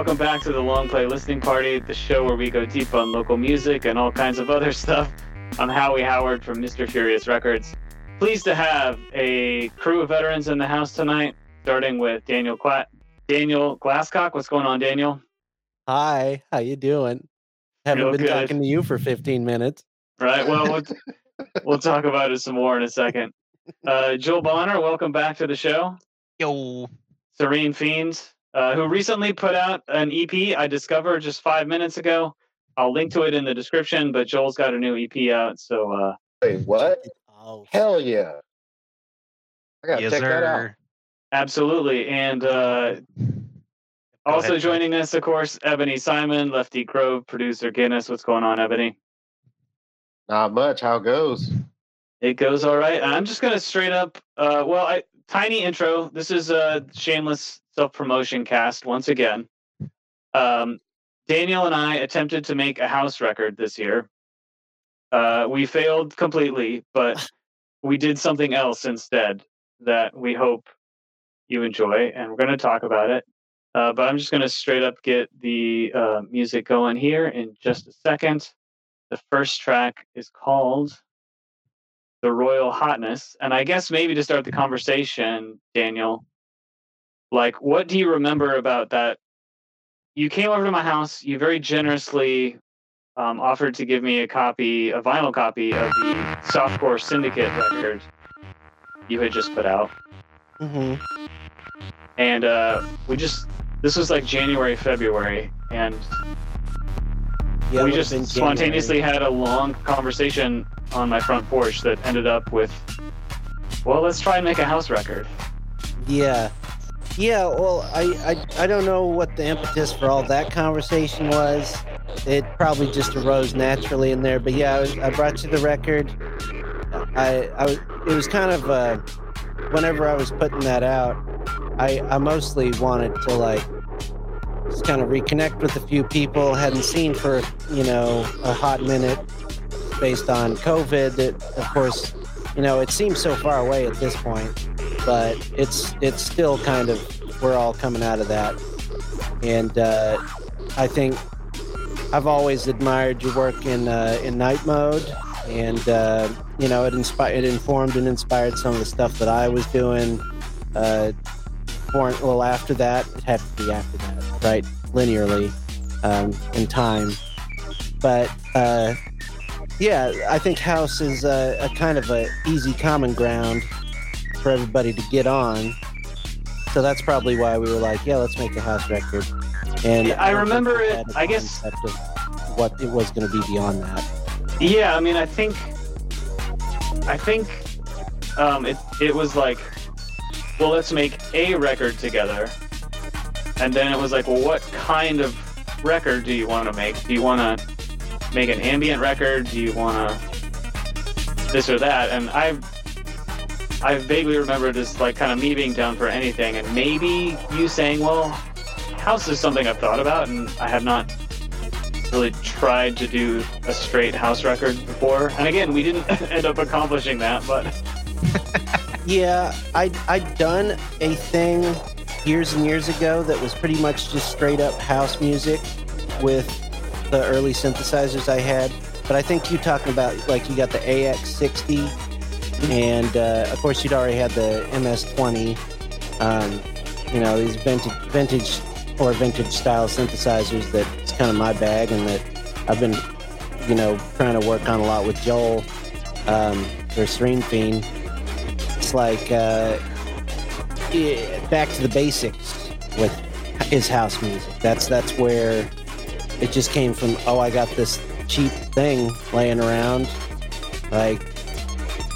welcome back to the Long Play Listening Party, the show where we go deep on local music and all kinds of other stuff. I'm Howie Howard from Mr. Furious Records. Pleased to have a crew of veterans in the house tonight, starting with Daniel Qu- Daniel Glasscock. What's going on, Daniel? Hi, how you doing? Haven't Real been good. talking to you for 15 minutes. Right. Well, we'll, we'll talk about it some more in a second. Uh, Joel Bonner, welcome back to the show. Yo. Serene Fiends, uh, who recently put out an EP I discovered just five minutes ago. I'll link to it in the description, but Joel's got a new EP out. So, uh, Wait, what? Oh, Hell yeah! I gotta Yes, check that out. absolutely. And uh, also ahead, joining us, of course, Ebony Simon, Lefte Grove, producer Guinness. What's going on, Ebony? Not much. How it goes? It goes all right. I'm just gonna straight up. Uh, well, I, tiny intro. This is a shameless self promotion cast once again. Um, Daniel and I attempted to make a house record this year. Uh, we failed completely, but we did something else instead that we hope you enjoy, and we're going to talk about it. Uh, but I'm just going to straight up get the uh, music going here in just a second. The first track is called the royal hotness. And I guess maybe to start the conversation, Daniel, like what do you remember about that? You came over to my house, you very generously um, offered to give me a copy, a vinyl copy of the Softcore Syndicate record you had just put out. mm-hmm. And uh, we just, this was like January, February, and Yeah, we just spontaneously had a long conversation on my front porch that ended up with, well, let's try and make a house record. Yeah, yeah. Well, I, I I don't know what the impetus for all that conversation was. It probably just arose naturally in there. But yeah, I, was, I brought you the record. I I was it was kind of uh, whenever I was putting that out, I I mostly wanted to like just kind of reconnect with a few people hadn't seen for you know a hot minute based on COVID. That of course, you know, it seems so far away at this point, but it's it's still kind of we're all coming out of that, and uh, I think I've always admired your work in uh, in night mode, and uh, you know, it inspired, it informed and inspired some of the stuff that I was doing. Uh, for, well, after that, it had to be after that, right? Linearly, um, in time, but. Uh, yeah, I think house is a, a kind of a easy common ground for everybody to get on. So that's probably why we were like, yeah, let's make a house record. And Yeah, I don't remember it- I guess- of what it was going to be beyond that. Yeah, I mean, I think, I think, um, it it was like, well, let's make a record together, and then it was like, well, what kind of record do you want to make? Do you want to make an ambient record? Do you want to this or that? And I, I vaguely remember just like kind of me being down for anything, and maybe you saying, well, house is something I've thought about, and I have not really tried to do a straight house record before. And again, we didn't end up accomplishing that, but Yeah, I I'd done a thing years and years ago that was pretty much just straight up house music with the early synthesizers I had. But I think you talking about like you got the AX60, and uh, of course you'd already had the MS20. Um, you know these vintage vintage or vintage style synthesizers that it's kind of my bag and that I've been you know trying to work on a lot with Joel um, for Serene Fiend it's like uh, yeah, back to the basics with his house music. That's that's where it just came from. Oh, I got this cheap thing laying around. Like,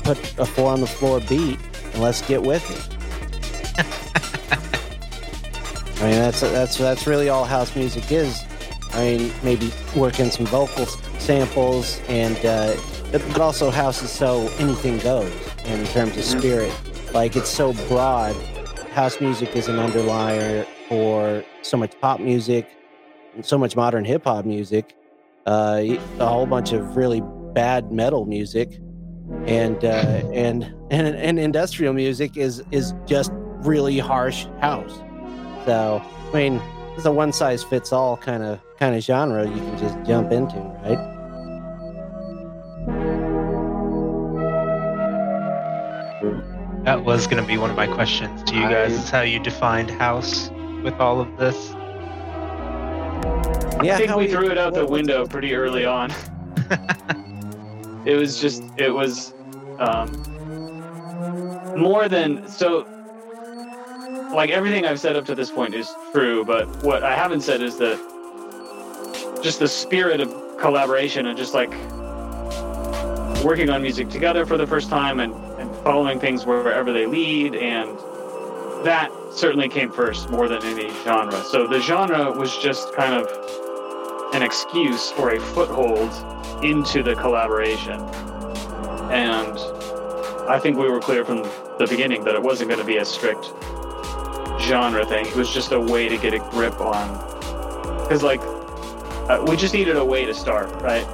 put a four on the floor beat and let's get with it. I mean, that's that's that's really all house music is. I mean, maybe working some vocal samples and uh, but also house is so anything goes in terms of Mhm. spirit. Like it's so broad. House music is an underlier for so much pop music, and so much modern hip hop music, uh, a whole bunch of really bad metal music, and uh, and and and industrial music is is just really harsh house. So I mean, it's a one size fits all kind of kind of genre you can just jump into, right? That was going to be one of my questions to you guys. Is how you defined house with all of this? I think we we- threw it out the window pretty early on. it was just it was um, more than so like everything I've said up to this point is true, but what I haven't said is that just the spirit of collaboration and just like working on music together for the first time and, and following things wherever they lead and that certainly came first more than any genre. So the genre was just kind of an excuse or a foothold into the collaboration. And I think we were clear from the beginning that it wasn't going to be a strict genre thing. It was just a way to get a grip on. Because, like, uh, we just needed a way to start, right?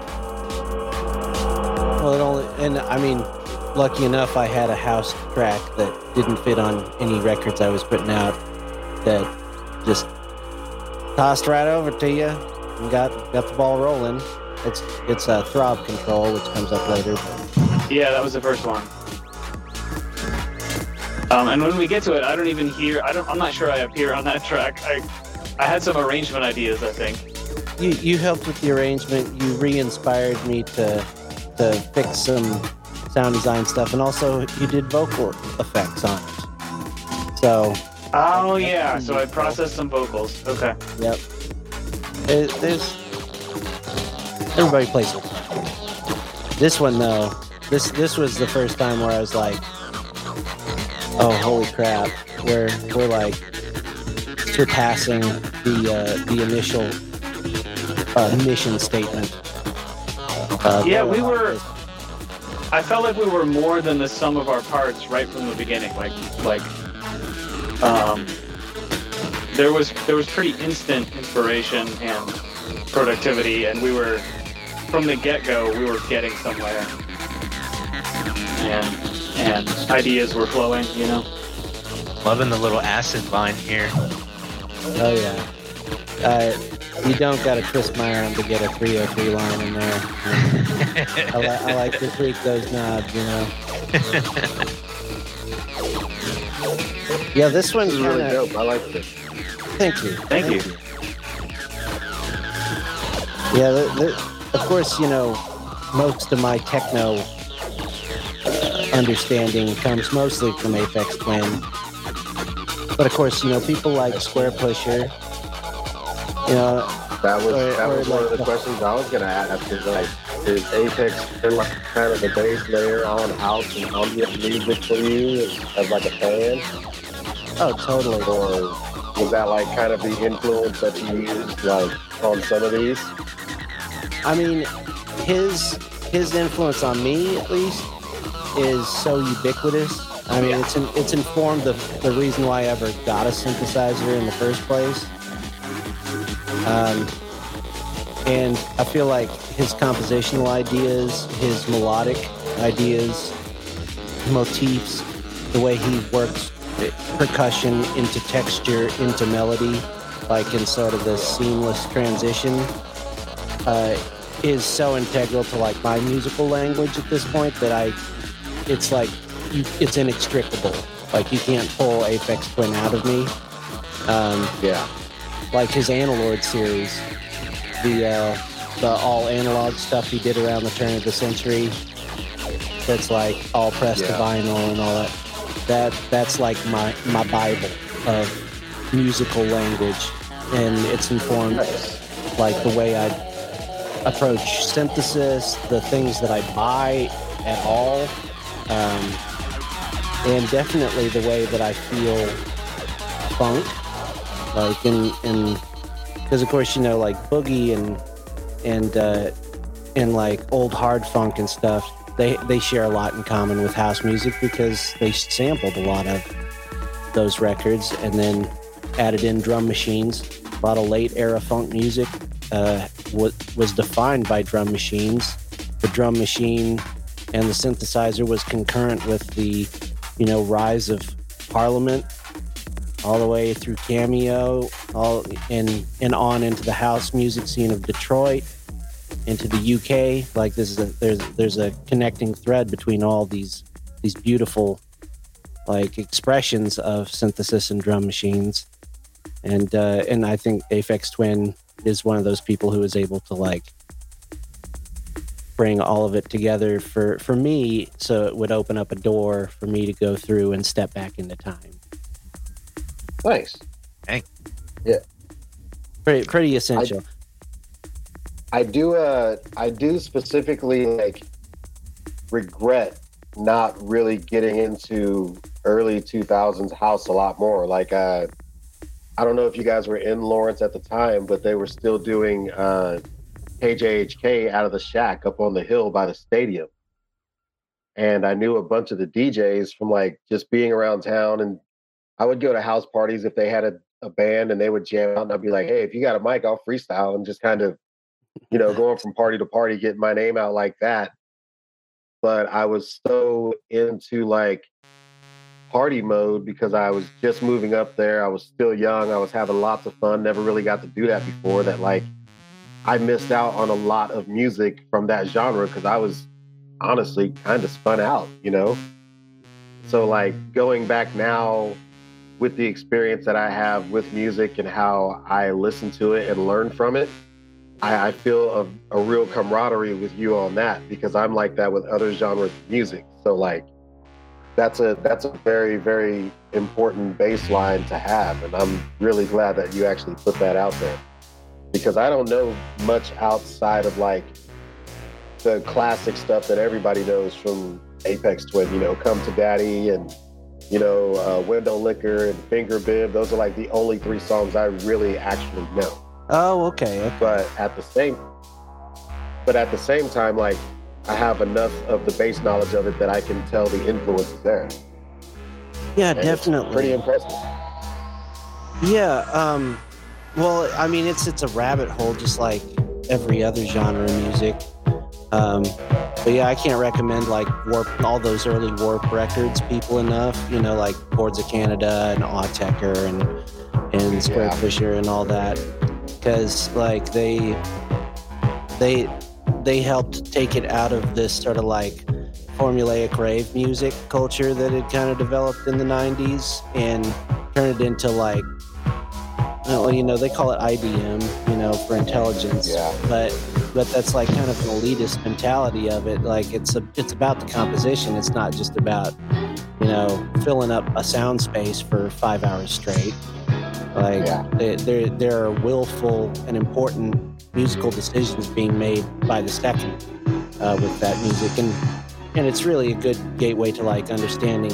Well, it only, and I mean, lucky enough, I had a house track that didn't fit on any records I was putting out. That just tossed right over to you and got got the ball rolling. It's it's a throb control, which comes up later. But Yeah, that was the first one. Um, and when we get to it, I don't even hear. I don't. I'm not sure I appear on that track. I, I had some arrangement ideas. I think. you you helped with the arrangement. You re-inspired me to to fix some sound design stuff, and also you did vocal effects on it. So Oh yeah. So I processed some vocals. Okay. Yep. There- there's everybody plays it. This one though, this this was the first time where I was like, "Oh, holy crap!" We're we're like surpassing the uh, the initial uh, mission statement. Uh, Yeah, we were-. I felt like we were more than the sum of our parts right from the beginning. Like like um, there was there was pretty instant inspiration and productivity, and we were from the get go we were getting somewhere, and and ideas were flowing. You know. Loving the little acid line here. Oh yeah. Uh, you don't got to twist my arm to get a 303 line in there. I, li- I like to tweak those knobs, you know. Yeah, this one's This is really kinda- dope. I like this. Thank you. Thank you. Yeah, the, the, of course, you know, most of my techno understanding comes mostly from Aphex Twin. But of course, you know, people like Square Pusher. You know, That was Or- that or was one of the the- questions I was gonna ask. Is like, is Aphex been like kind of the base layer on house and ambient music for you as, as like a fan, oh, totally. or was that like kind of the influence that you used like on some of these? I mean, his his influence on me, at least, is so ubiquitous. I mean, it's in, it's informed the the reason why I ever got a synthesizer in the first place. Um, and I feel like his compositional ideas, his melodic ideas, motifs, the way he works percussion into texture, into melody, like in sort of this seamless transition, uh, is so integral to like my musical language at this point that I, it's like, you, it's inextricable. Like you can't pull Aphex Twin out of me. Um, Yeah, like his Analord series, the uh, the all analog stuff he did around the turn of the century. That's like all pressed to Yeah. vinyl and all that. That that's like my my bible of musical language, and it's informed like the way I approach synthesis, the things that I buy at all, um, and definitely the way that I feel funk like in in because of course you know like boogie and and uh and like old hard funk and stuff they they share a lot in common with house music because they sampled a lot of those records and then added in drum machines a lot of late era funk music uh was, was defined by drum machines the drum machine and the synthesizer was concurrent with the you know rise of parliament all the way through Cameo, all and and on into the house music scene of Detroit, into the UK. Like this is a there's there's a connecting thread between all these these beautiful like expressions of synthesis and drum machines. And uh, and I think Aphex Twin is one of those people who is able to like bring all of it together for for me so it would open up a door for me to go through and step back into time. Nice. pretty pretty essential. I do uh I do specifically like regret not really getting into early 2000s house a lot more. Like uh I don't know if you guys were in Lawrence at the time but they were still doing uh KJHK out of the shack up on the hill by the stadium. And I knew a bunch of the DJs from like just being around town. And I would go to house parties if they had a, a band and they would jam out. And I'd be like hey if you got a mic I'll freestyle and just kind of you know, going from party to party, getting my name out like that. But I was so into like party mode because I was just moving up there. I was still young. I was having lots of fun. Never really got to do that before. That like I missed out on a lot of music from that genre because I was honestly kind of spun out, you know? So like going back now with the experience that I have with music and how I listen to it and learn from it, I, I feel a, a real camaraderie with you on that because I'm like that with other genres of music. So like that's a that's a very very important baseline to have, and I'm really glad that you actually put that out there because I don't know much outside of like the classic stuff that everybody knows from Aphex Twin. You know, Come to Daddy and you know uh, Windowlicker and Finger Bib. Those are like the only three songs I really actually know oh okay, okay. but at the same but at the same time like i have enough of the base knowledge of it that i can tell the influence is there yeah And definitely pretty impressive Yeah, um, well, I mean, it's it's a rabbit hole, just like every other genre of music. Um, but yeah, I can't recommend like Warp, all those early Warp records, people enough. You know, like Boards of Canada and Autechre and and Square Yeah. Pusher and all that, because like they they they helped take it out of this sort of like formulaic rave music culture that had kind of developed in the 90s and turn it into like well you know they call it IDM you know for intelligence. Yeah. but but that's like kind of an elitist mentality of it. Like it's a it's about the composition. It's not just about you know filling up a sound space for 5 hours straight like Yeah. there there there are willful and important musical decisions being made by the second uh, with that music and and it's really a good gateway to like understanding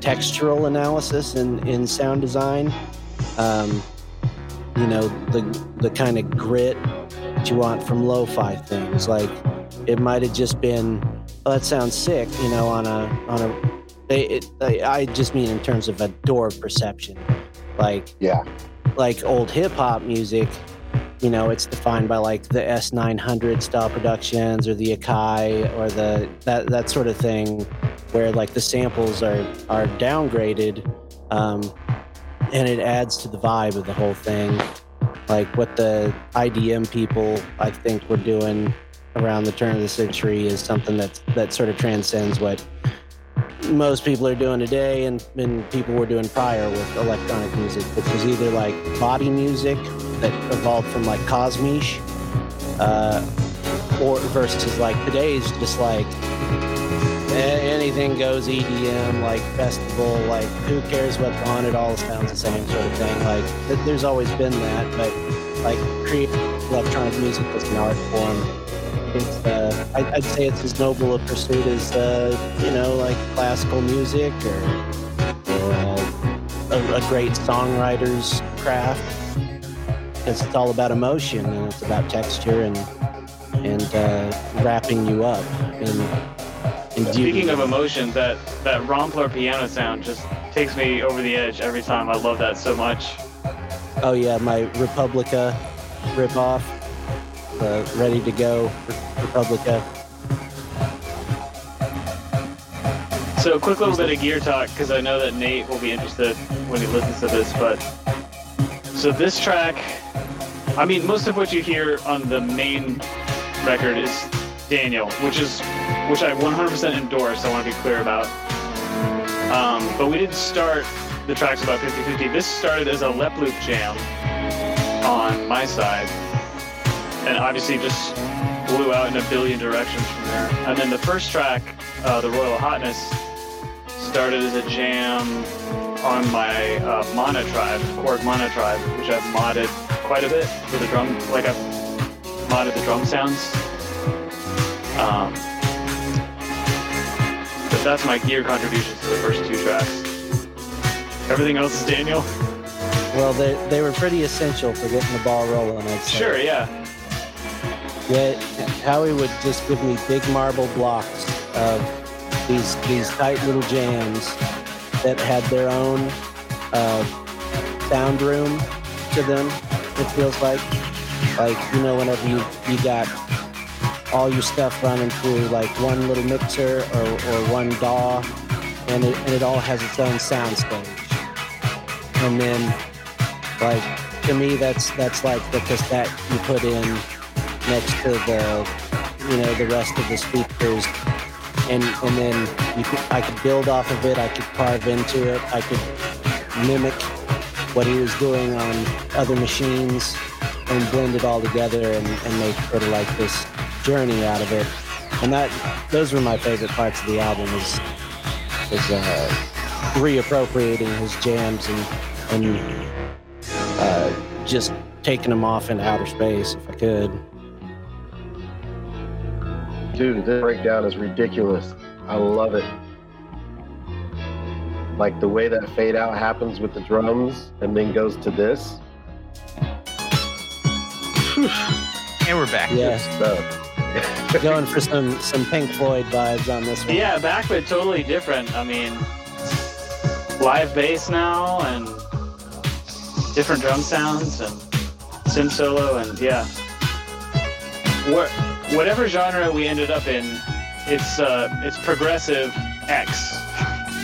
textural analysis in, in sound design. Um, you know, the the kind of grit that you want from lo-fi things. Like it might have just been, oh, that sounds sick, you know, on a on a. It, I just mean in terms of a door perception, like yeah like old hip hop music, you know, it's defined by like the S900 style productions or the Akai or the that that sort of thing, where like the samples are are downgraded, um, and it adds to the vibe of the whole thing. Like what the IDM people I think were doing around the turn of the century is something that's that sort of transcends what most people are doing today and, and people were doing prior with electronic music, which was either like body music that evolved from like Kosmische, uh, or versus like today's just like anything goes EDM, like festival, like who cares what's on it, all sounds the same sort of thing. Like th- there's always been that, but like create electronic music was an art form. It's, uh, I, I'd say it's as noble a pursuit as, uh, you know, like classical music or, or uh, a, a great songwriter's craft. Because it's all about emotion and it's about texture and and uh, wrapping you up in beauty. Speaking of emotion, that that Rompler piano sound just takes me over the edge every time. I love that so much. Oh yeah, my Republica ripoff, the ready to go Republica. So So, quick little bit of gear talk because I know that Nate will be interested when he listens to this. But so this track, I mean, most of what you hear on the main record is Daniel, which is which I 100% endorse. I want to be clear about. Um, but we didn't start the tracks about 50-50. This started as a lep loop jam on my side, and obviously just blew out in a billion directions from there. And then the first track, uh, the Royal Hotness, started as a jam on my uh, Monotribe, Korg Monotribe, which I've modded quite a bit for the drum. Like I've modded the drum sounds. Um, but that's my gear contributions to the first two tracks. Everything else is Daniel. Well, they they were pretty essential for getting the ball rolling. I'd say. Sure, yeah. Howie would just give me big marble blocks of these these tight little jams that had their own uh, sound room to them. It feels like, like you know, whenever you you got all your stuff running through like one little mixer or, or one DAW, and it, and it all has its own sound stage. And then, like to me, that's that's like the cassette you put in next to the you know the rest of the speakers and and then could, I could build off of it I could carve into it I could mimic what he was doing on other machines and blend it all together and, and make sort of like this journey out of it and that those were my favorite parts of the album is is uh, reappropriating his jams and and uh, just taking them off in outer space if I could. Dude, this breakdown is ridiculous. I love it. Like the way that fade out happens with the drums and then goes to this. And we're back. Yeah, Stuff. going for some some Pink Floyd vibes on this one. Yeah, back but totally different. I mean, live bass now and different drum sounds and synth solo and yeah. What whatever genre we ended up in, it's uh it's progressive X.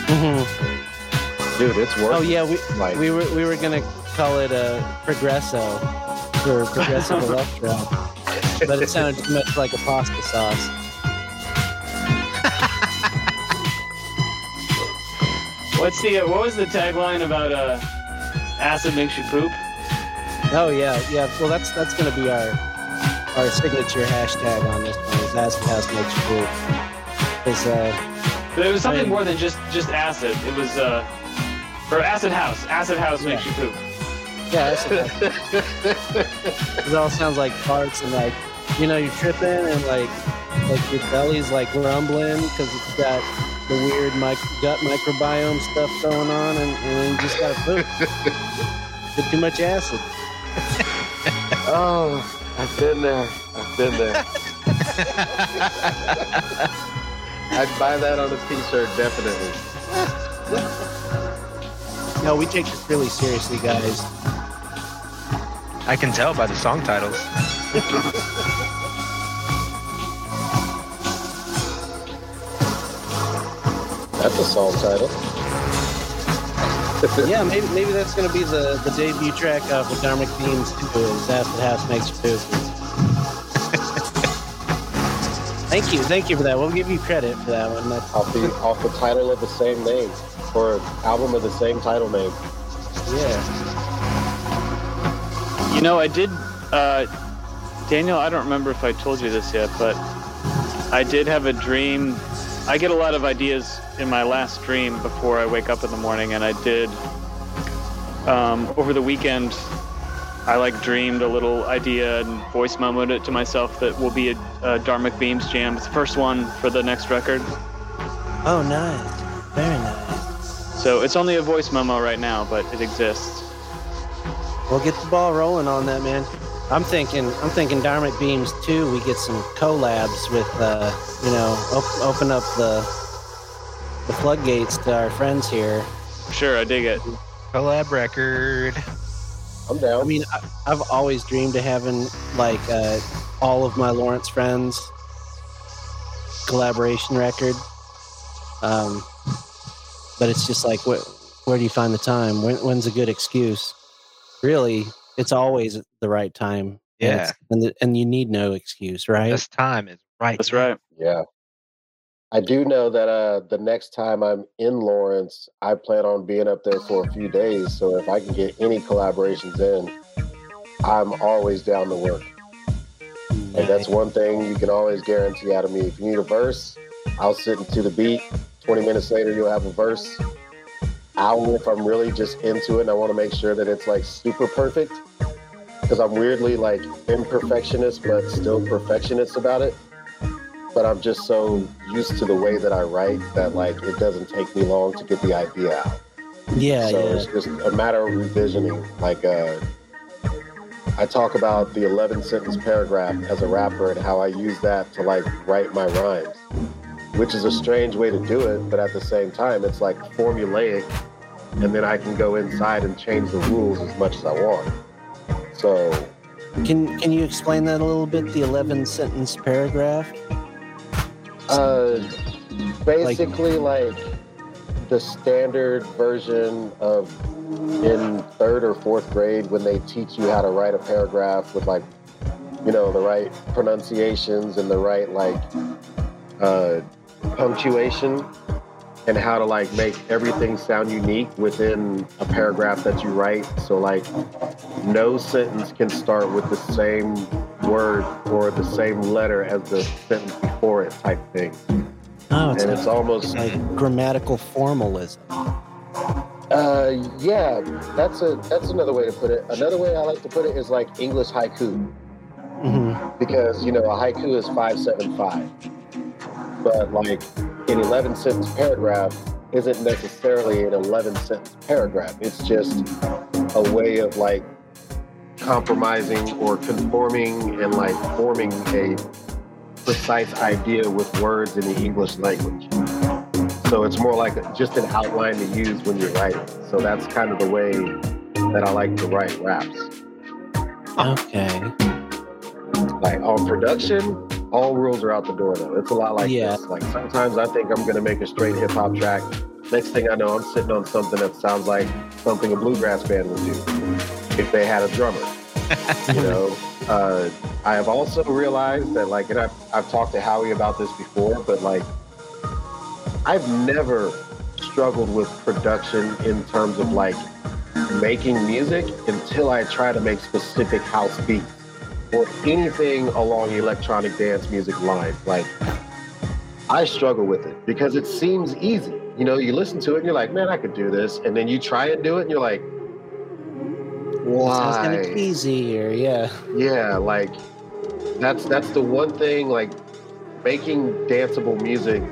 Mm-hmm. Dude, it's working. Oh yeah, we Like, we were we were gonna call it a progresso for progressive electro, but it sounded too much like a pasta sauce. What's the uh, what was the tagline about uh acid makes you poop? Oh yeah, yeah. Well, that's that's gonna be our our signature hashtag on this one. Is acid house makes you poop. Is uh But it was something Right. more than just just acid. It was uh or acid house. Acid house makes you poop. yeah, acid house. it all sounds like farts and like you know you're tripping and like like your belly's like rumbling because it's got the weird mic- gut microbiome stuff going on and, and you just gotta poop. Did too much acid. oh, I've been there. I've been there. I'd buy that on a t-shirt, definitely. No, we take this really seriously, guys. I can tell by the song titles. That's a song title. yeah, maybe maybe that's gonna be the, the debut track of the Dharmic Beams too. Is Acid House makes you poop. thank you, thank you for that. We'll give you credit for that one. That's, Off the off the title of the same name, or album of the same title name. yeah. You know, I did uh Daniel, I don't remember if I told you this yet, but I did have a dream. I get a lot of ideas in my last dream before I wake up in the morning, and I did um, over the weekend. I like dreamed a little idea and voice memoed it to myself that will be a, a Dharmic Beams jam. It's the first one for the next record, Oh, nice. Very nice. so it's only a voice memo right now, but it exists. We'll get the ball rolling on that, man. I'm thinking, I'm thinking Dharmic Beams too. We get some collabs with, uh, you know, op- open up the the floodgates to our friends here. Sure, I dig it. Collab record. I'm down. I mean, I, I've always dreamed of having like uh, all of my Lawrence friends collaboration record. Um, but it's just like, where, where do you find the time? When, when's a good excuse? Really, it's always the right time. and Yeah. it's- and the, and you need no excuse, right? This time is right. That's right. Yeah. I do know that uh, the next time I'm in Lawrence, I plan on being up there for a few days. So if I can get any collaborations in, I'm always down to work. And that's one thing you can always guarantee out of me. If you need a verse, I'll sit into the beat. 20 minutes later, you'll have a verse. Hour if I'm really just into it and I want to make sure that it's like super perfect. Because I'm weirdly like imperfectionist, but still perfectionist about it. But I'm just so used to the way that I write that like it doesn't take me long to get the idea out yeah, so yeah. it's just a matter of revisioning. Like, uh, I talk about the 11 sentence paragraph as a rapper and how I use that to like write my rhymes, which is a strange way to do it, but at the same time, it's like formulaic, and then I can go inside and change the rules as much as I want. So, Can can you explain that a little bit? The eleven sentence paragraph. Uh, basically, like the standard version of in third or fourth grade when they teach you how to write a paragraph with like you know the right pronunciations and the right like uh, punctuation and how to like make everything sound unique within a paragraph that you write. So like no sentence can start with the same word or the same letter as the sentence before it type thing. Oh, it's and like, it's almost like grammatical formalism. Uh, yeah, that's a that's another way to put it. Another way I like to put it is like English haiku, hmm because you know a haiku is five seven five, but like an eleven sentence paragraph isn't necessarily an eleven sentence paragraph. It's just a way of like compromising or conforming and like forming a precise idea with words in the English language. So it's more like just an outline to use when you're writing. So that's kind of the way that I like to write raps. Okay. Like on production, all rules are out the door though. It's a lot like Yeah. this. Like sometimes I think I'm gonna make a straight hip hop track. Next thing I know, I'm sitting on something that sounds like something a bluegrass band would do if they had a drummer. you know, uh, I have also realized that like, and I've, I've talked to Howie about this before, but like, I've never struggled with production in terms of like making music until I try to make specific house beats or anything along electronic dance music line. Like, I struggle with it because it seems easy. You know, you listen to it and you're like, man, I could do this. And then you try and do it and you're like, Sounds kind why? of easy, or yeah. Yeah, like that's that's the one thing like making danceable music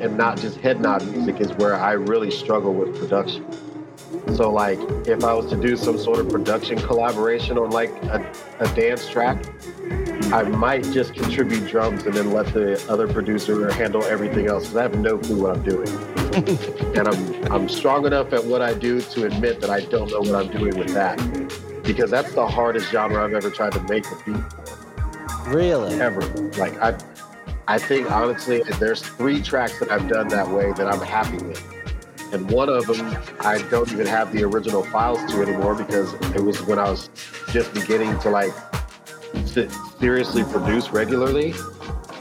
and not just head nod music is where I really struggle with production. So like if I was to do some sort of production collaboration on like a, a dance track, I might just contribute drums and then let the other producer handle everything else because I have no clue what I'm doing. and I'm I'm strong enough at what I do to admit that I don't know what I'm doing with that. Because that's the hardest genre I've ever tried to make a beat for Really? ever. Like I, I think honestly, there's three tracks that I've done that way that I'm happy with, and one of them I don't even have the original files to anymore because it was when I was just beginning to like se- seriously produce regularly,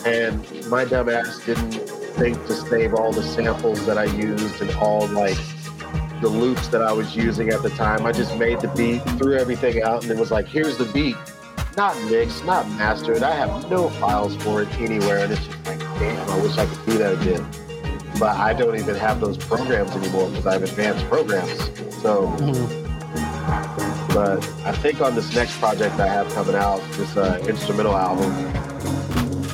and my dumb ass didn't think to save all the samples that I used and all like the loops that I was using at the time. I just made the beat, threw everything out, and it was like, here's the beat not mixed, not mastered. I have no files for it anywhere, and it's just like, damn, I wish I could do that again. But I don't even have those programs anymore because I have advanced programs. So, Mhm. but I think on this next project I have coming out, this uh, instrumental album,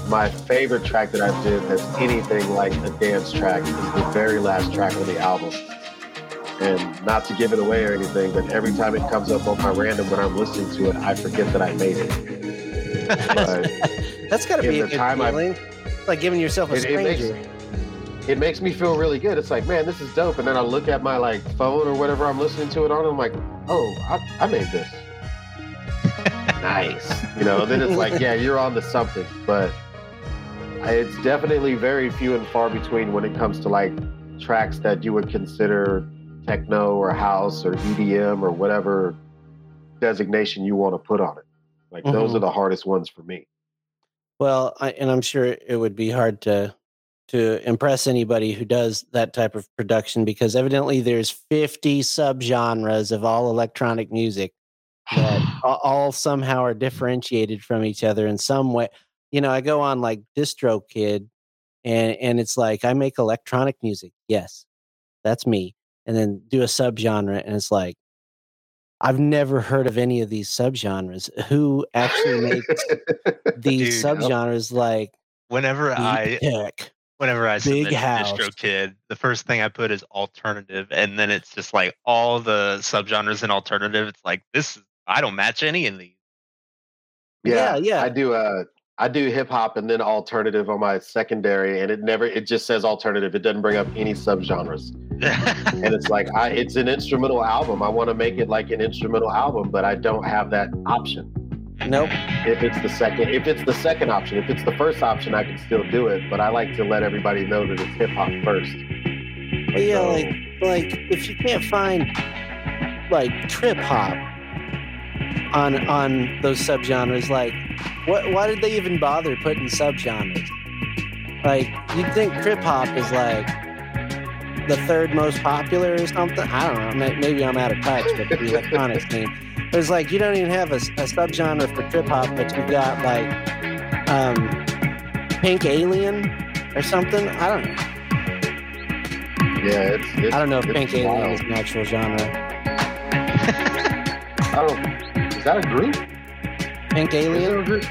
my favorite track that I did that's anything like a dance track is the very last track on the album. And not to give it away or anything, but every time it comes up on my random when I'm listening to it, I forget that I made it. That's got to be a good I- feeling. It's like giving yourself a It- it makes- stranger. It makes me feel really good. It's like, man, this is dope. And then I look at my like phone or whatever I'm listening to it on, and I'm like, oh, I, I made this. nice. You know, then it's like, yeah, you're on to something. But it's definitely very few and far between when it comes to like tracks that you would consider techno or house or EDM or whatever designation you want to put on it. Like those Mhm. are the hardest ones for me. Well, I, and I'm sure it would be hard to to impress anybody who does that type of production because evidently there's 50 subgenres of all electronic music that all somehow are differentiated from each other in some way. You know, I go on like DistroKid and and it's like I make electronic music. Yes. That's me. And then do a subgenre and it's like I've never heard of any of these subgenres. Who actually makes these Dude, subgenres like Whenever I tech? Whenever I Big submit to house. DistroKid, the first thing I put is alternative, and then it's just like all the subgenres in alternative. It's like this. is I don't match any of these. Yeah, yeah. I do uh I do hip hop and then alternative on my secondary and it never it just says alternative. It doesn't bring up any subgenres. And it's like I it's an instrumental album. I want to make it like an instrumental album, but I don't have that option. Nope. If it's the second if it's the second option, if it's the first option I can still do it, but I like to let everybody know that it's hip hop first. Yeah, So- like like if you can't find like trip hop on on those subgenres, like what why did they even bother putting subgenres? Like you'd think trip hop is like the third most popular or something. I don't know. Maybe I'm out of touch with the electronics scene. But it's like you don't even have a, a subgenre for trip hop, but you've got like um, Pink Alien or something. I don't know. Yeah, it's, it's I don't know if it's Pink Alien is an actual genre. I don't is that a group? Pink Alien? there a group?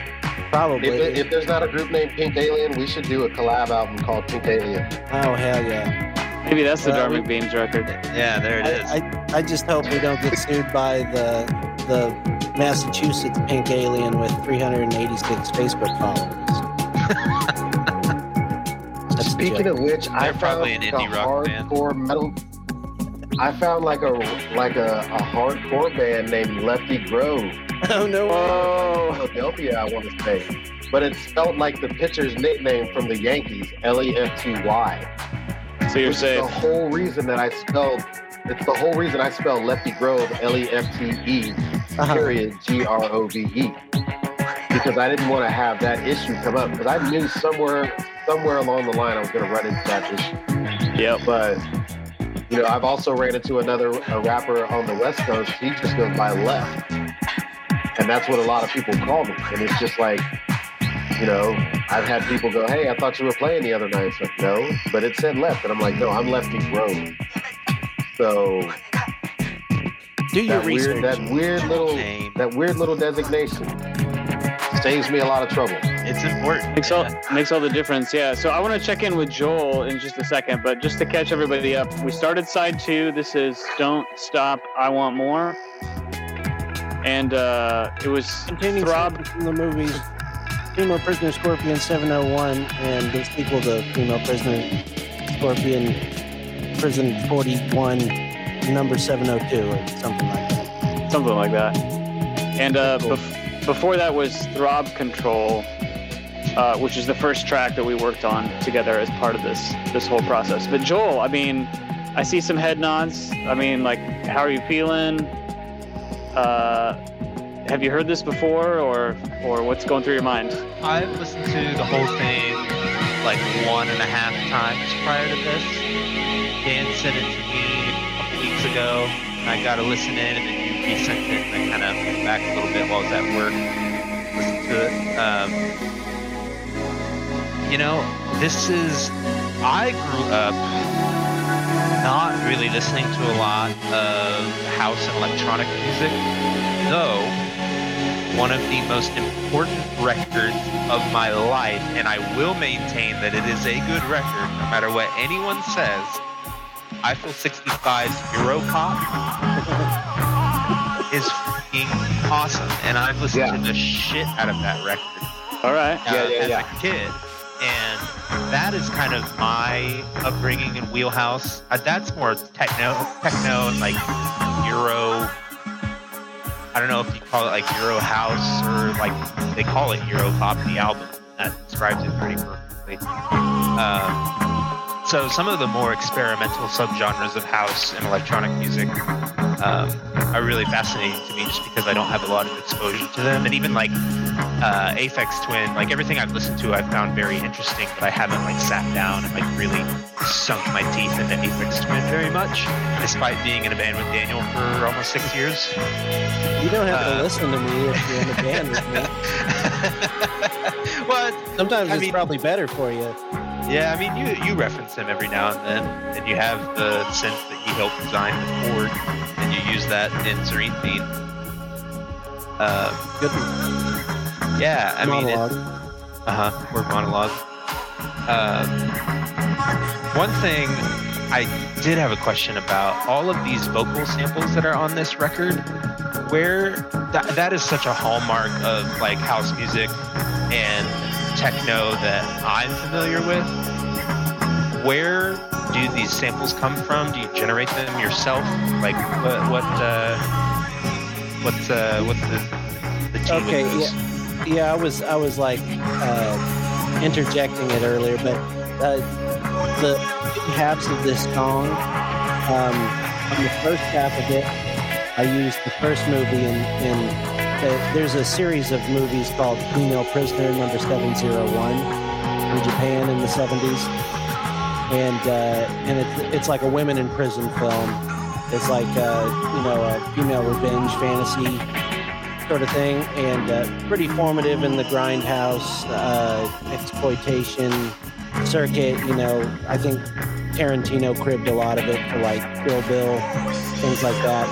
Probably. If, it, if there's not a group named Pink Alien, we should do a collab album called Pink Alien. oh hell yeah! Maybe that's the Well, Dark we- record. yeah, there it is. I, I, I just hope we don't get sued by the the Massachusetts Pink Alien with 386 Facebook followers. That's Speaking of which, I They're probably found an like indie a rock band. hardcore metal. I found like a like a, a hardcore band named Lefty Grove, oh no! Oh, Philadelphia. I want to say, but it's spelled like the pitcher's nickname from the Yankees, L E F T Y. so you're Which is safe. the whole reason that I spelled. It's the whole reason I spelled Lefte Grove, L E F T E Uh-huh. period G R O V E because I didn't want to have that issue come up because I knew somewhere somewhere along the line I was going to run into that issue. Yep. But you know, I've also ran into another a rapper on the West Coast. He just goes by Left, and that's what a lot of people call me. And it's just like, you know, I've had people go, "Hey, I thought you were playing the other night." It's like, no, but it said Left, and I'm like, no, I'm Lefte Grove. So Do your that research. weird, that weird little, Name. that weird little designation saves me a lot of trouble. It's important. Makes all yeah. makes all the difference. Yeah. So I want to check in with Joel in just a second, but just to catch everybody up, we started side two. This is "Don't Stop, I Want More," and uh, it was Containing Throb. from the movies Female Prisoner Scorpion 701 and the sequel to Female Prisoner Scorpion Prison 41 number 702 or something like that. something like that. And uh, bef- before that was Throb Control, uh, which is the first track that we worked on together as part of this this whole process. But Joel, I mean, I see some head nods. I mean, like, how are you feeling? Uh, have you heard this before, or or what's going through your mind? I've listened to the whole thing like one and a half times prior to this. Dan sent it to me ago. I got to listen in, and then you resent it, and I kind of went back a little bit while I was at work, listened to it. Um, you know, this is. I grew up not really listening to a lot of house and electronic music, though one of the most important records of my life, and I will maintain that it is a good record no matter what anyone says. Eiffel 65's Europop is freaking awesome, and I've listened Yeah. to the shit out of that record All right. uh, Yeah, yeah, as yeah. a kid, and that is kind of my upbringing and wheelhouse. Uh, that's more techno, techno, and like Euro. I don't know if you call it like Euro house or like they call it Euro pop. in The album that describes it pretty perfectly. exactly. So some of the more experimental subgenres of house and electronic music um, are really fascinating to me, just because I don't have a lot of exposure to them, and even like uh, Aphex Twin, like everything I've listened to, I've found very interesting, but I haven't like sat down and like really sunk my teeth into Aphex Twin very much, despite being in a band with Daniel for almost six years. You don't have Uh, to listen to me if you're in a band with me. well, Sometimes I it's mean- probably better for you. Yeah, I mean, you you reference him every now and then, and you have the sense that he helped design the Ford, and you use that in Serene Fiend. Uh, Good yeah, I mean. Uh huh. Word monologue. Um, one thing I did have a question about all of these vocal samples that are on this record. Where that, that is such a hallmark of like house music and techno that I'm familiar with. Where do these samples come from? Do you generate them yourself? Like what what uh, what uh, what's the the tea with Okay, those? Yeah, I was I was like uh, interjecting it earlier, but uh, the halves of this song, um, on the first half of it, I used the first movie in, in there's a series of movies called Female Prisoner Number Seven Zero One in Japan in the 70s, and uh, and it's it's like a women in prison film. It's like uh, you know a female revenge fantasy sort of thing, and uh, pretty formative in the grindhouse uh, exploitation circuit. You know, I think Tarantino cribbed a lot of it for like Kill Bill, things like that.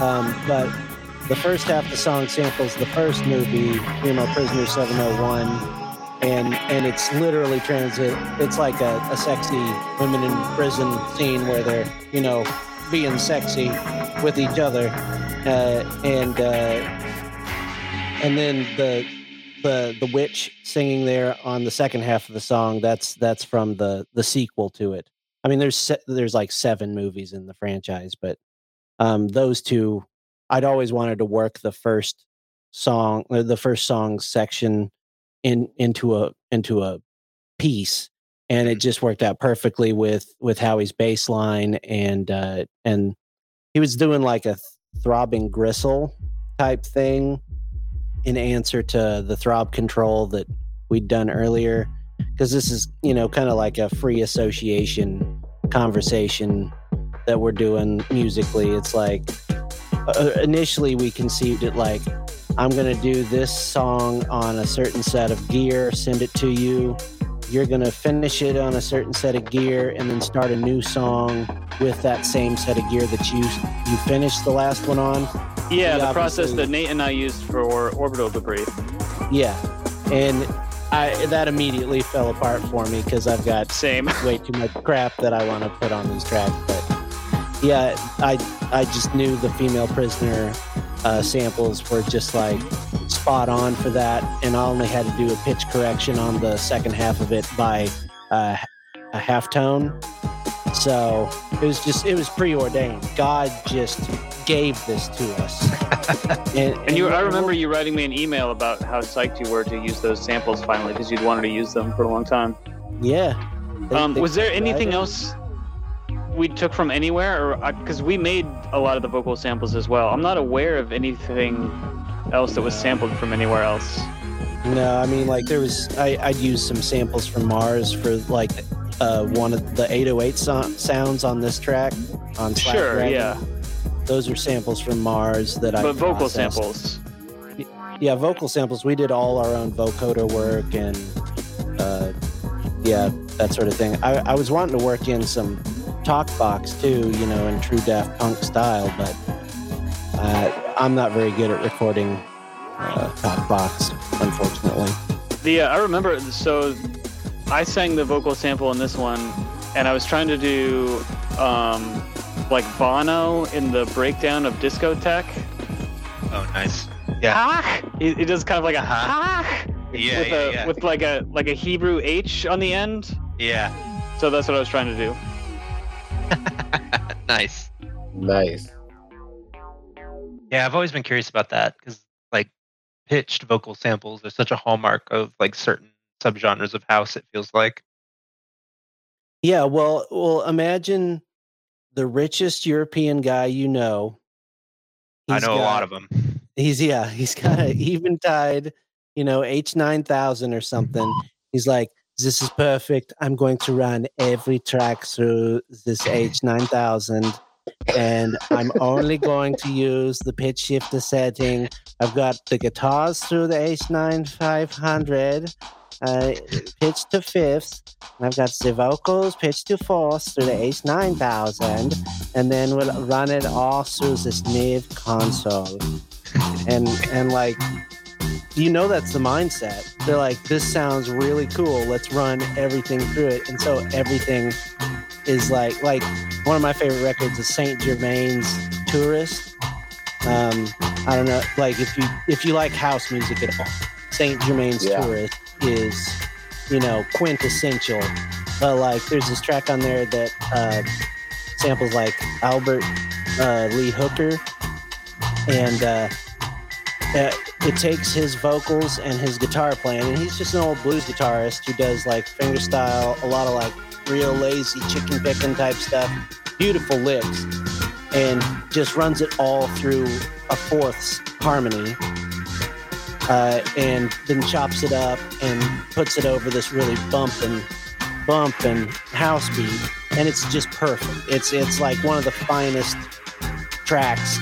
Um, but the first half of the song samples the first movie, Female Prisoner 701, and and it's literally transit. It's like a, a sexy women in prison scene where they're you know being sexy with each other, uh, and uh, and then the the the witch singing there on the second half of the song. That's that's from the the sequel to it. I mean, there's se- there's like seven movies in the franchise, but um, those two, I'd always wanted to work the first song, uh, the first song section in into a into a piece, and it just worked out perfectly with with Howie's bass line and uh, and he was doing like a throbbing gristle type thing in answer to the throb control that we'd done earlier because this is you know kind of like a free association conversation that we're doing musically. It's like Uh, initially we conceived it like i'm going to do this song on a certain set of gear send it to you you're going to finish it on a certain set of gear and then start a new song with that same set of gear that you you finished the last one on Yeah, We the process that Nate and I used for orbital debris. Yeah, and I that immediately fell apart for me because I've got Same. way too much crap that I want to put on these tracks. But yeah, I I just knew the female prisoner uh, samples were just like spot on for that, and I only had to do a pitch correction on the second half of it by uh, a half tone. So it was just it was preordained. God just gave this to us. and, And you, I remember you writing me an email about how psyched you were to use those samples finally because you'd wanted to use them for a long time. Yeah. They- Um, they was there anything else we took from anywhere, or because we made a lot of the vocal samples as well? I'm not aware of anything else that was sampled from anywhere else. No, I mean like there was I I'd use some samples from Mars for like uh one of the 808 so- sounds on this track on Slag Sure, Dragon. yeah, Those are samples from Mars that I but vocal processed. samples. Yeah, vocal samples. We did all our own vocoder work and uh yeah, that sort of thing. I I was wanting to work in some talk box too, you know, in true Daft Punk style, but uh, I'm not very good at recording uh, talk box, unfortunately. The uh, I remember so I sang the vocal sample in this one, and I was trying to do um, like Bono in the breakdown of discotheque. Oh, nice. Yeah. Ah! It, it does kind of like a Uh-huh. ah! Yeah, with yeah, a yeah. with like a like a Hebrew H on the end. Yeah. So that's what I was trying to do. nice. Nice. Yeah, I've always been curious about that because like pitched vocal samples are such a hallmark of like certain subgenres of house. It feels like. Yeah, well, well, imagine the richest European guy you know. I He's know a lot of them. He's yeah, he's got a Eventide, you know, H nine thousand or something. He's like, this is perfect. I'm going to run every track through this H nine thousand, and I'm only going to use the pitch shifter setting. I've got the guitars through the H nine five hundred, uh, pitched to fifth, and I've got the vocals pitched to fourth through the H nine thousand, and then we'll run it all through this Neve console and and like you know that's the mindset. They're like this sounds really cool. Let's run everything through it. And so everything is like like one of my favorite records is saint germain's tourist. Um i don't know like if you if you like house music at all saint germain's Yeah. tourist is you know quintessential. But like there's this track on there that uh samples like albert uh, lee hooker. And uh, uh, it takes his vocals and his guitar playing, and he's just an old blues guitarist who does like fingerstyle, a lot of like real lazy chicken picking type stuff, beautiful licks, and just runs it all through a fourths harmony, uh, and then chops it up and puts it over this really bump and bump and house beat, and it's just perfect. It's it's like one of the finest tracks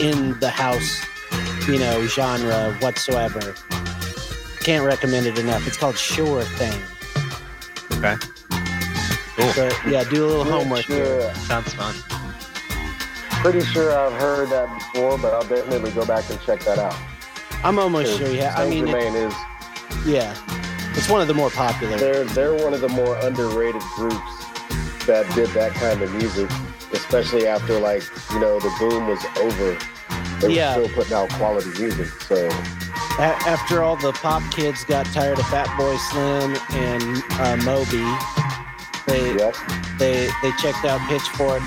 in the house you know genre whatsoever can't recommend it enough it's called sure thing Okay. Cool. but yeah do a little homework here. Sure, Sounds fun. pretty sure I've heard that before, but I'll definitely go back and check that out. i'm almost sure yeah i mean it- Germain is yeah it's one of the more popular they're they're one of the more underrated groups that did that kind of music, especially after like you know the boom was over. They Yeah. were still putting out quality music. So A- after all the pop kids got tired of fat boy slim and uh, moby they yep, they they checked out pitchfork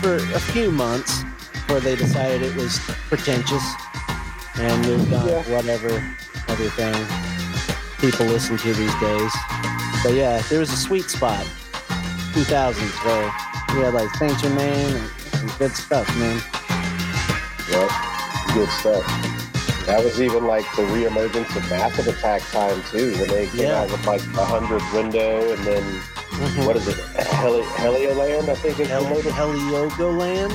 for a few months before they decided it was pretentious and moved on Yeah. whatever everything people listen to these days. But yeah, there was a sweet spot, 2000s, where we had like Saint Germain and some good stuff, man. yep, good stuff. That was even like the reemergence of Massive Attack time too, when they came Yeah. out with like a hundred window, and then Mhm. what is it, Heli- Helioland? I think the Hel- Heliogoland?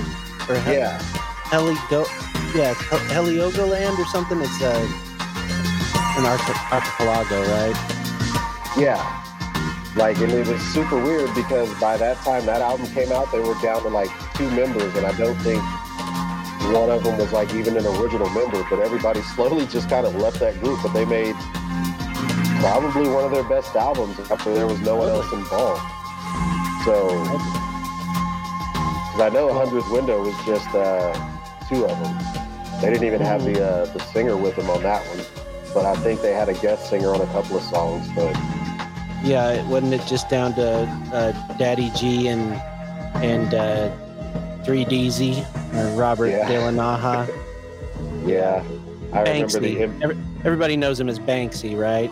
Or Hel- Yeah, Heligo, yeah, Hel- Heliogoland or something. It's uh, an arch- archipelago, right? yeah. Like, and it was super weird because by that time that album came out, they were down to like two members, and I don't think one of them was like even an original member. But everybody slowly just kind of left that group. But they made probably one of their best albums after there was no one else involved. So, because I know 100th Window was just uh, two of them. They didn't even have the uh, the singer with them on that one. But I think they had a guest singer on a couple of songs. But Yeah, wasn't it just down to uh, Daddy G and and uh, 3DZ or Robert Yeah. Del Naja? yeah, I remember the. Banksy. im- Every, everybody knows him as Banksy, right?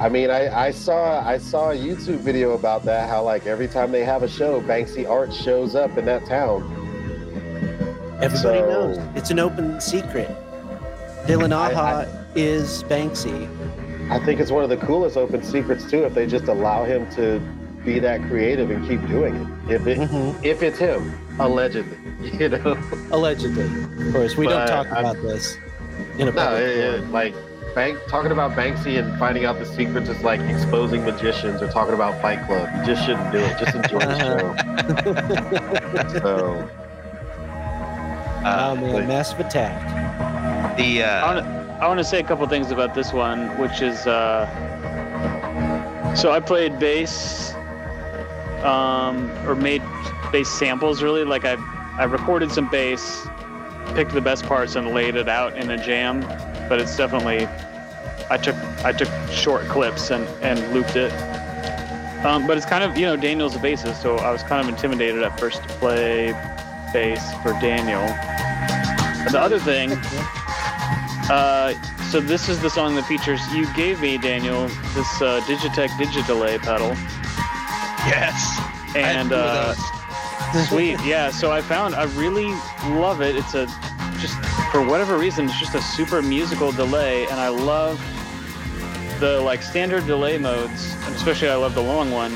I mean, I, I saw I saw a YouTube video about that. How like every time they have a show, Banksy art shows up in that town. Everybody So- knows. It's an open secret. De La is Banksy. I think it's one of the coolest open secrets too. If they just allow him to be that creative and keep doing it. If it Mhm. if it's him, allegedly, you know. Allegedly, of course. We don't talk I'm- about this in a No, public yeah, yeah, like Bank talking about Banksy and finding out the secrets is like exposing magicians or talking about Fight Club. You just shouldn't do it. Just enjoy the show. So oh Uh, man, like- massive attack. the I uh, want to I want to say a couple things about this one, which is uh, so I played bass, um, or made bass samples. Really, like I I recorded some bass, picked the best parts, and laid it out in a jam. But it's definitely I took I took short clips and and looped it. Um, but it's kind of you know Daniel's a bassist, so I was kind of intimidated at first to play bass for Daniel. The other thing uh, so this is the song that features. You gave me Daniel this uh, Digitech Digidelay pedal, Yes. And uh, sweet, yeah. So I found I really love it. It's a just for whatever reason, it's just a super musical delay, and I love the like standard delay modes, especially I love the long one.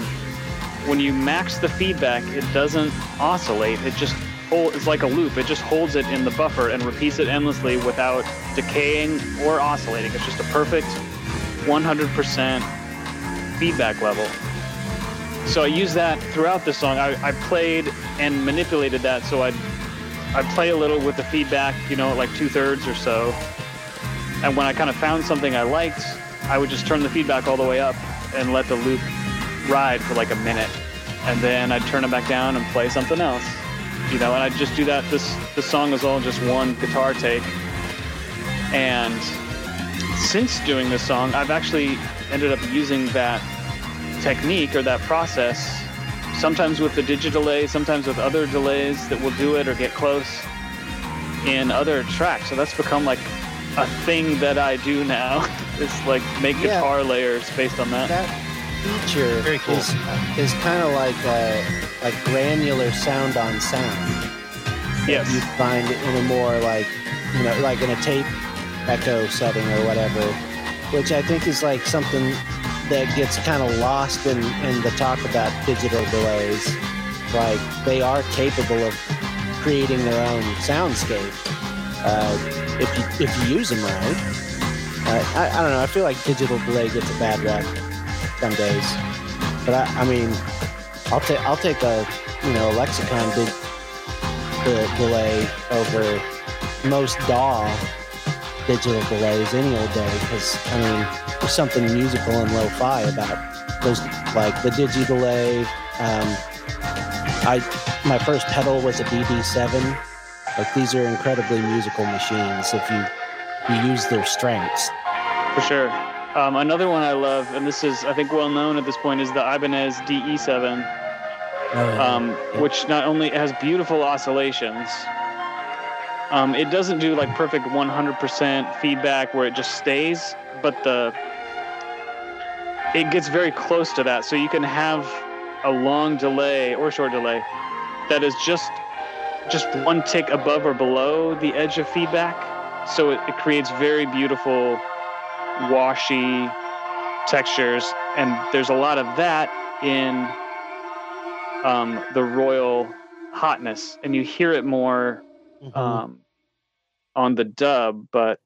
When you max the feedback, it doesn't oscillate. It just hold, it's like a loop. It just holds it in the buffer and repeats it endlessly without decaying or oscillating. It's just a perfect 100% feedback level. So I use that throughout the song. I, I played and manipulated that so I'd I'd play a little with the feedback, you know, like two thirds or so. And when I kind of found something I liked, I would just turn the feedback all the way up and let the loop ride for like a minute. And then I'd turn it back down and play something else. You know, and I'd just do that. This the song is all just one guitar take. And since doing this song, I've actually ended up using that technique or that process sometimes with the digidelay, sometimes with other delays that will do it or get close in other tracks. So that's become like a thing that I do now. is like make Yeah. guitar layers based on that. That feature Very cool. is is kind of like a like granular sound on sound. Yes. You find it in a more like you know like in a tape echo setting or whatever, which I think is like something that gets kind of lost in in the talk about digital delays. Like they are capable of creating their own soundscape uh, if you if you use them right. Uh, I, I don't know. I feel like digital delay gets a bad rap some days, but I, I mean, I'll take I'll take a you know lexicon di- the delay over most DAW digital delays any old day because I mean there's something musical and lo-fi about those like the digi delay. Um, I my first pedal was a BB7. Like these are incredibly musical machines if you you use their strengths. For sure. Um, another one I love, and this is I think well known at this point, is the Ibanez DE7. um, which not only has beautiful oscillations. Um, it doesn't do like perfect 100% feedback where it just stays, but the it gets very close to that. So you can have a long delay or short delay that is just just one tick above or below the edge of feedback. So it, it creates very beautiful washy textures, and there's a lot of that in um, the royal hotness, and you hear it more Mhm. um, on the dub, but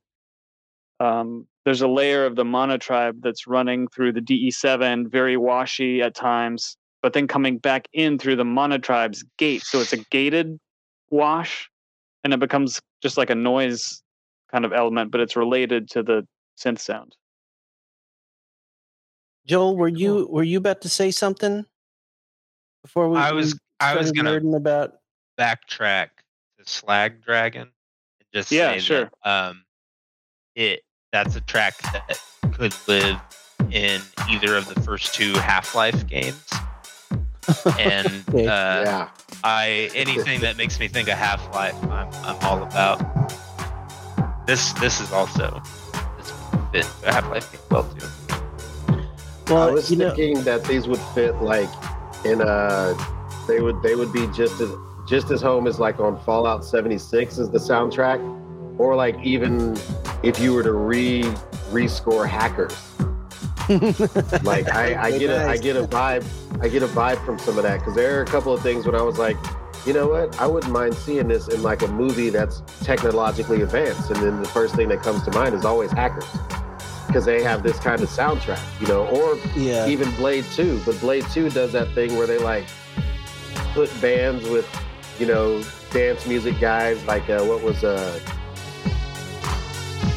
um, there's a layer of the monotribe that's running through the DE7, very washy at times, but then coming back in through the monotribe's gate. So it's a gated wash, and it becomes just like a noise kind of element, but it's related to the synth sound. Joel, were you were you about to say something before we? I was I was gonna nerding about. backtrack to Slag Dragon and just Yeah, say sure. that, um, it that's a track that could live in either of the first two Half Life games, and uh, yeah. I anything that makes me think of Half Life, I'm I'm all about. This this is also this would fit Half Life game well too. Well, I was you know, thinking that these would fit like in a they would they would be just as just as home as like on Fallout 76 as the soundtrack, or like even if you were to re rescore hackers. Like I, I get a I get a vibe I get a vibe from some of that because there are a couple of things when I was like, you know what, I wouldn't mind seeing this in like a movie that's technologically advanced, and then the first thing that comes to mind is always hackers because they have this kind of soundtrack, you know, or yeah, even Blade 2. But Blade 2 does that thing where they like put bands with, you know, dance music guys. Like, uh, what was, uh,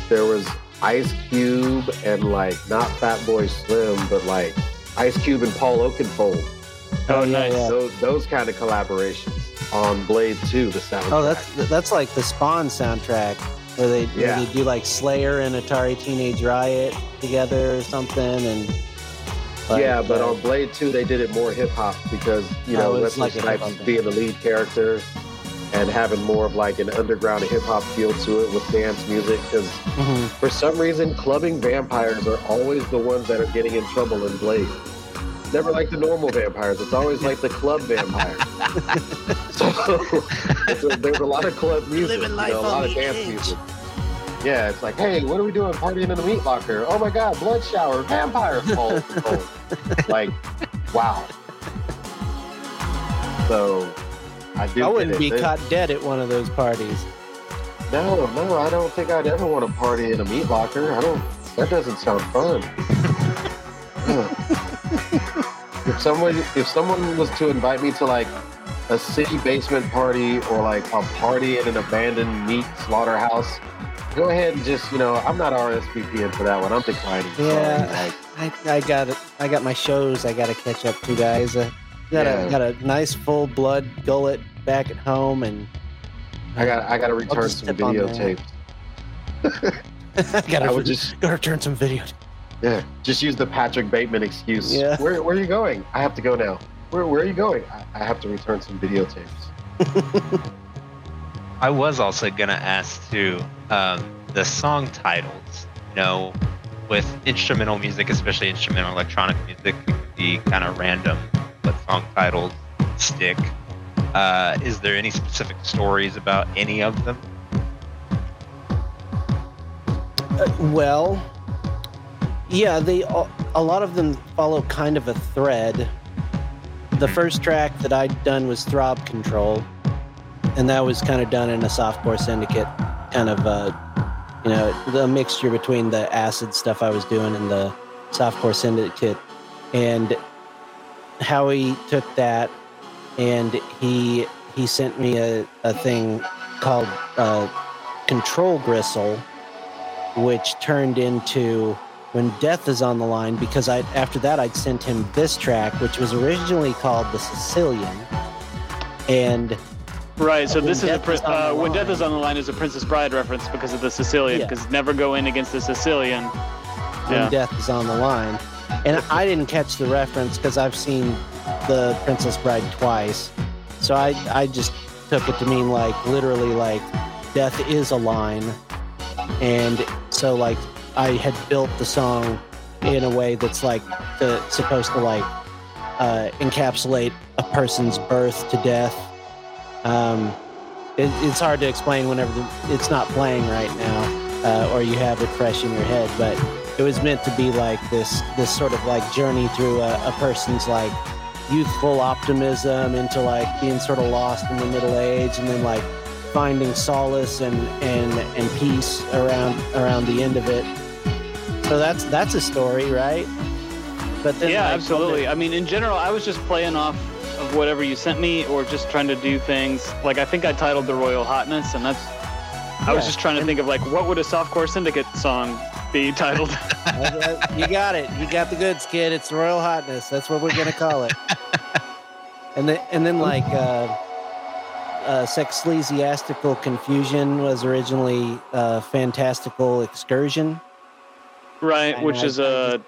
there was Ice Cube and like not Fat Boy Slim, but like Ice Cube and Paul Oakenfold. Oh, yeah, nice. yeah. Those, those kind of collaborations on Blade 2, the soundtrack. Oh, that's that's like the Spawn soundtrack where they Yeah. where they do like Slayer and Atari Teenage Riot together or something, and like, yeah, but uh, on Blade 2, they did it more hip hop because, you Oh, know, it's Wesley like a Snipes being the lead character. and having more of like an underground hip hop feel to it with dance music. Because Mhm. for some reason, clubbing vampires are always the ones that are getting in trouble in Blade. Never like the normal vampires. It's always like the club vampire. so, so there's a lot of club music, Living you know, a lot of dance edge. music. Yeah, it's like, hey, what are we doing? Partying in the meat locker. Oh my god, blood shower, vampires. Oh, oh. like, wow. So, I do. I wouldn't be caught dead at one of those parties. No, no, I don't think I'd ever want to party in a meat locker. I don't. That doesn't sound fun. If someone, if someone was to invite me to like a city basement party or like a party in an abandoned meat slaughterhouse, go ahead and just, you know, I'm not RSVPing for that one. I'm declining. Yeah. I, I got it. I got my shows. I got to catch up to, guys. Uh, got Yeah. a got a nice full blood gullet back at home, and I got, I got to return some videotapes. I got to just, gotta return some video. yeah, just use the Patrick Bateman excuse. Yeah. Where, where are you going? I have to go now. Where, where are you going? I, I have to return some videotapes. I was also gonna ask too, um, the song titles. You know, with instrumental music, especially instrumental electronic music, it could be kind of random, but song titles stick. Uh, is there any specific stories about any of them? Uh, well, yeah, they a a lot of them follow kind of a thread. The first track that I'd done was Throb Control, and that was kind of done in a softcore syndicate, kind of uh, you know, the mixture between the acid stuff I was doing and the softcore syndicate. And Howie took that and he he sent me a, a thing called uh, Control Gristle, which turned into when death is on the line because I after that I'd sent him this track, which was originally called the Sicilian, and Right. So this is a pri- uh, when death is on the line is a Princess Bride reference because of the Sicilian. Yeah. Because never go in against the Sicilian. when Yeah. death is on the line. And I didn't catch the reference because I've seen the Princess Bride twice. So I, I just took it to mean like literally like death is a line. And so like I had built the song in a way that's like the, supposed to like uh, encapsulate a person's birth to death. Um, it, it's hard to explain whenever the, it's not playing right now uh, or you have it fresh in your head, but it was meant to be like this this sort of like journey through a, a person's like youthful optimism into like being sort of lost in the middle age and then like finding solace and and and peace around around the end of it so that's that's a story right but then yeah, like, absolutely. I mean, in general, I was just playing off of whatever you sent me, or just trying to do things. Like I think I titled the Royal Hotness, and that's. I was just trying to think of like what would a softcore syndicate song be titled. Uh, you got it. You got the goods, kid. It's Royal Hotness. That's what we're gonna call it. and then, and then, like, uh, uh, sex sleaziastical confusion was originally uh, fantastical excursion. right, I which is I a.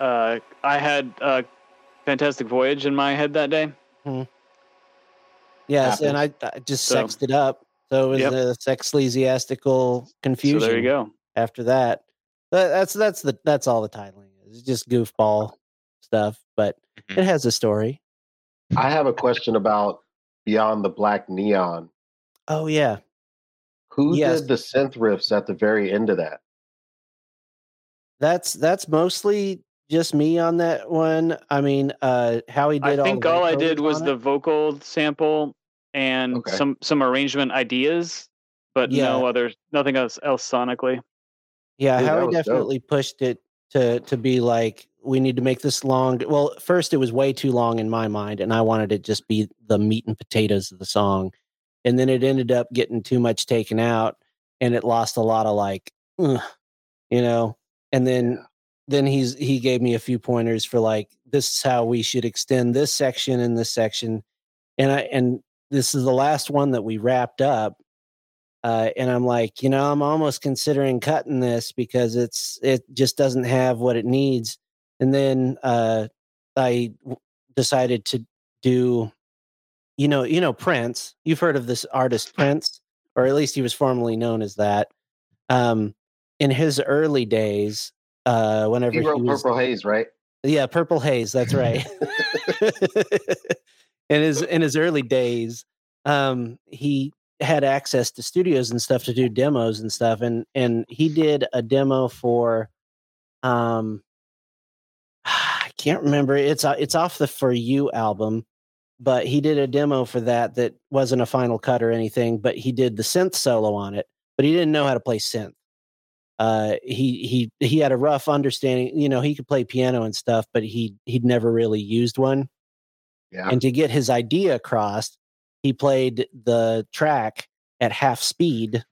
Uh, I had uh, Fantastic Voyage in my head that day. Yes, and I, I just So- sexed it up. So it was Yep. a sex sleaziastical confusion. So there you go. After that, That- that's that's the that's all the titling is. It's just goofball stuff, but Mhm. it has a story. I have a question about Beyond the Black Neon. Oh yeah, Who Yes. did the synth riffs at the very end of that? That's that's mostly just me on that one. I mean, uh Howie I did all I think the all I did was on the vocal sample and Okay. some some arrangement ideas, but no Yeah. other nothing else else sonically. Yeah, Dude, that Howie was dope. definitely pushed it to to be like we need to make this long. Well, first it was way too long in my mind, and I wanted it just be the meat and potatoes of the song, and then it ended up getting too much taken out, and it lost a lot of like, you know. And then Yeah. Then he's he gave me a few pointers for like this is how we should extend this section and this section, and I and this is the last one that we wrapped up uh, and I'm like, you know, I'm almost considering cutting this because it's it just doesn't have what it needs. And then uh, I decided to do you know, you know Prince. You've heard of this artist Prince, or at least he was formerly known as that. Um, in his early days, uh, whenever He he, wrote was, Purple Haze, right? yeah, Purple Haze. That's right. in his in his early days, um, he had access to studios and stuff to do demos and stuff, and and he did a demo for, um, I can't remember. It's uh, it's off the For You album, but he did a demo for that that wasn't a final cut or anything. But he did the synth solo on it, but he didn't know how to play synth uh, he he he had a rough understanding. You know, he could play piano and stuff, but he he'd never really used one. Yeah. And to get his idea across, he played the track at half speed,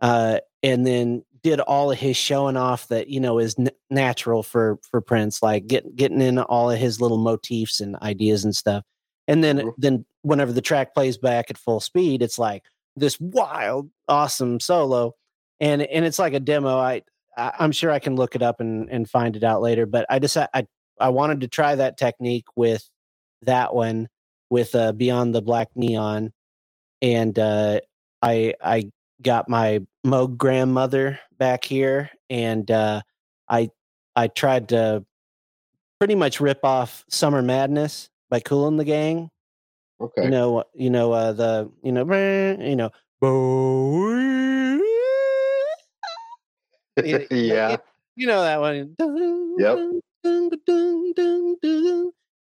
uh, and then did all of his showing off that you know is n- natural for for Prince, like get, getting in all of his little motifs and ideas and stuff. And then Mhm. then whenever the track plays back at full speed, it's like this wild, awesome solo and and it's like a demo. I, I I'm sure I can look it up and and find it out later. But I decided I I wanted to try that technique with that one with uh, Beyond the Black Neon, and uh, I I got my Moog grandmother back here, and uh, I I tried to pretty much rip off Summer Madness by Kool and the Gang. Okay. You know, you know uh, the you know you know. yeah. you know that one. Yep.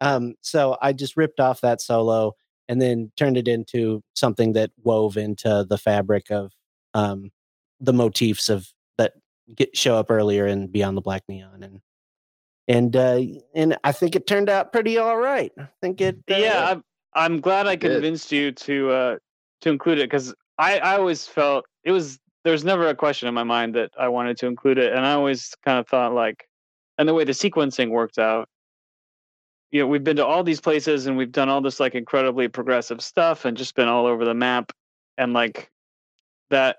Um, so I just ripped off that solo and then turned it into something that wove into the fabric of um, the motifs of that get show up earlier in Beyond the Black Neon and and uh, and I think it turned out pretty all right. I think it. Uh, yeah, I'm, I'm glad I convinced you to uh, to include it because I, I always felt it was there's never a question in my mind that I wanted to include it, and I always kind of thought like, and the way the sequencing worked out. You know, we've been to all these places and we've done all this like incredibly progressive stuff and just been all over the map, and like that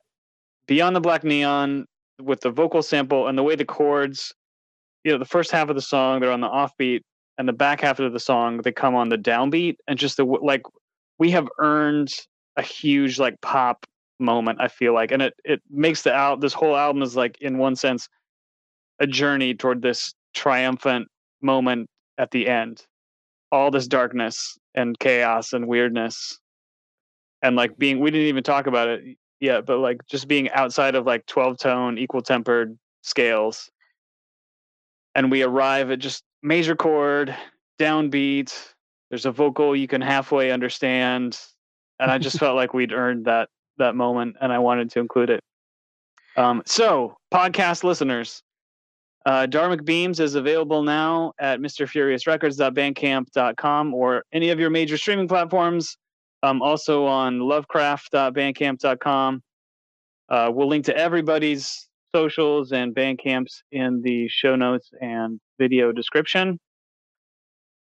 beyond the black neon with the vocal sample and the way the chords, you know, the first half of the song they're on the offbeat and the back half of the song they come on the downbeat and just the like we have earned a huge like pop moment i feel like and it it makes the out this whole album is like in one sense a journey toward this triumphant moment at the end all this darkness and chaos and weirdness and like being we didn't even talk about it yet but like just being outside of like 12 tone equal tempered scales and we arrive at just major chord, downbeat. There's a vocal you can halfway understand, and I just felt like we'd earned that that moment, and I wanted to include it. Um, so, podcast listeners, uh, Dharmic Beams is available now at MrFuriousRecords.bandcamp.com or any of your major streaming platforms. Um, also on Luvcraf.bandcamp.com. Uh, we'll link to everybody's socials and Bandcamps in the show notes and video description.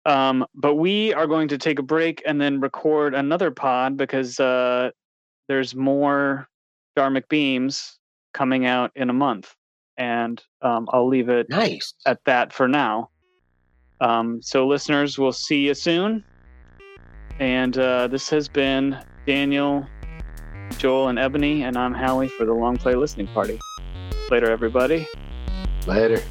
Um, but we are going to take a break and then record another pod because uh, there's more Dharmic Beams coming out in a month. And um, I'll leave it Nice. at that for now. Um, so, listeners, we'll see you soon. And uh, this has been Daniel, Joel, and Ebony, and I'm Howie for the Long Play Listening Party. Later, everybody. Later.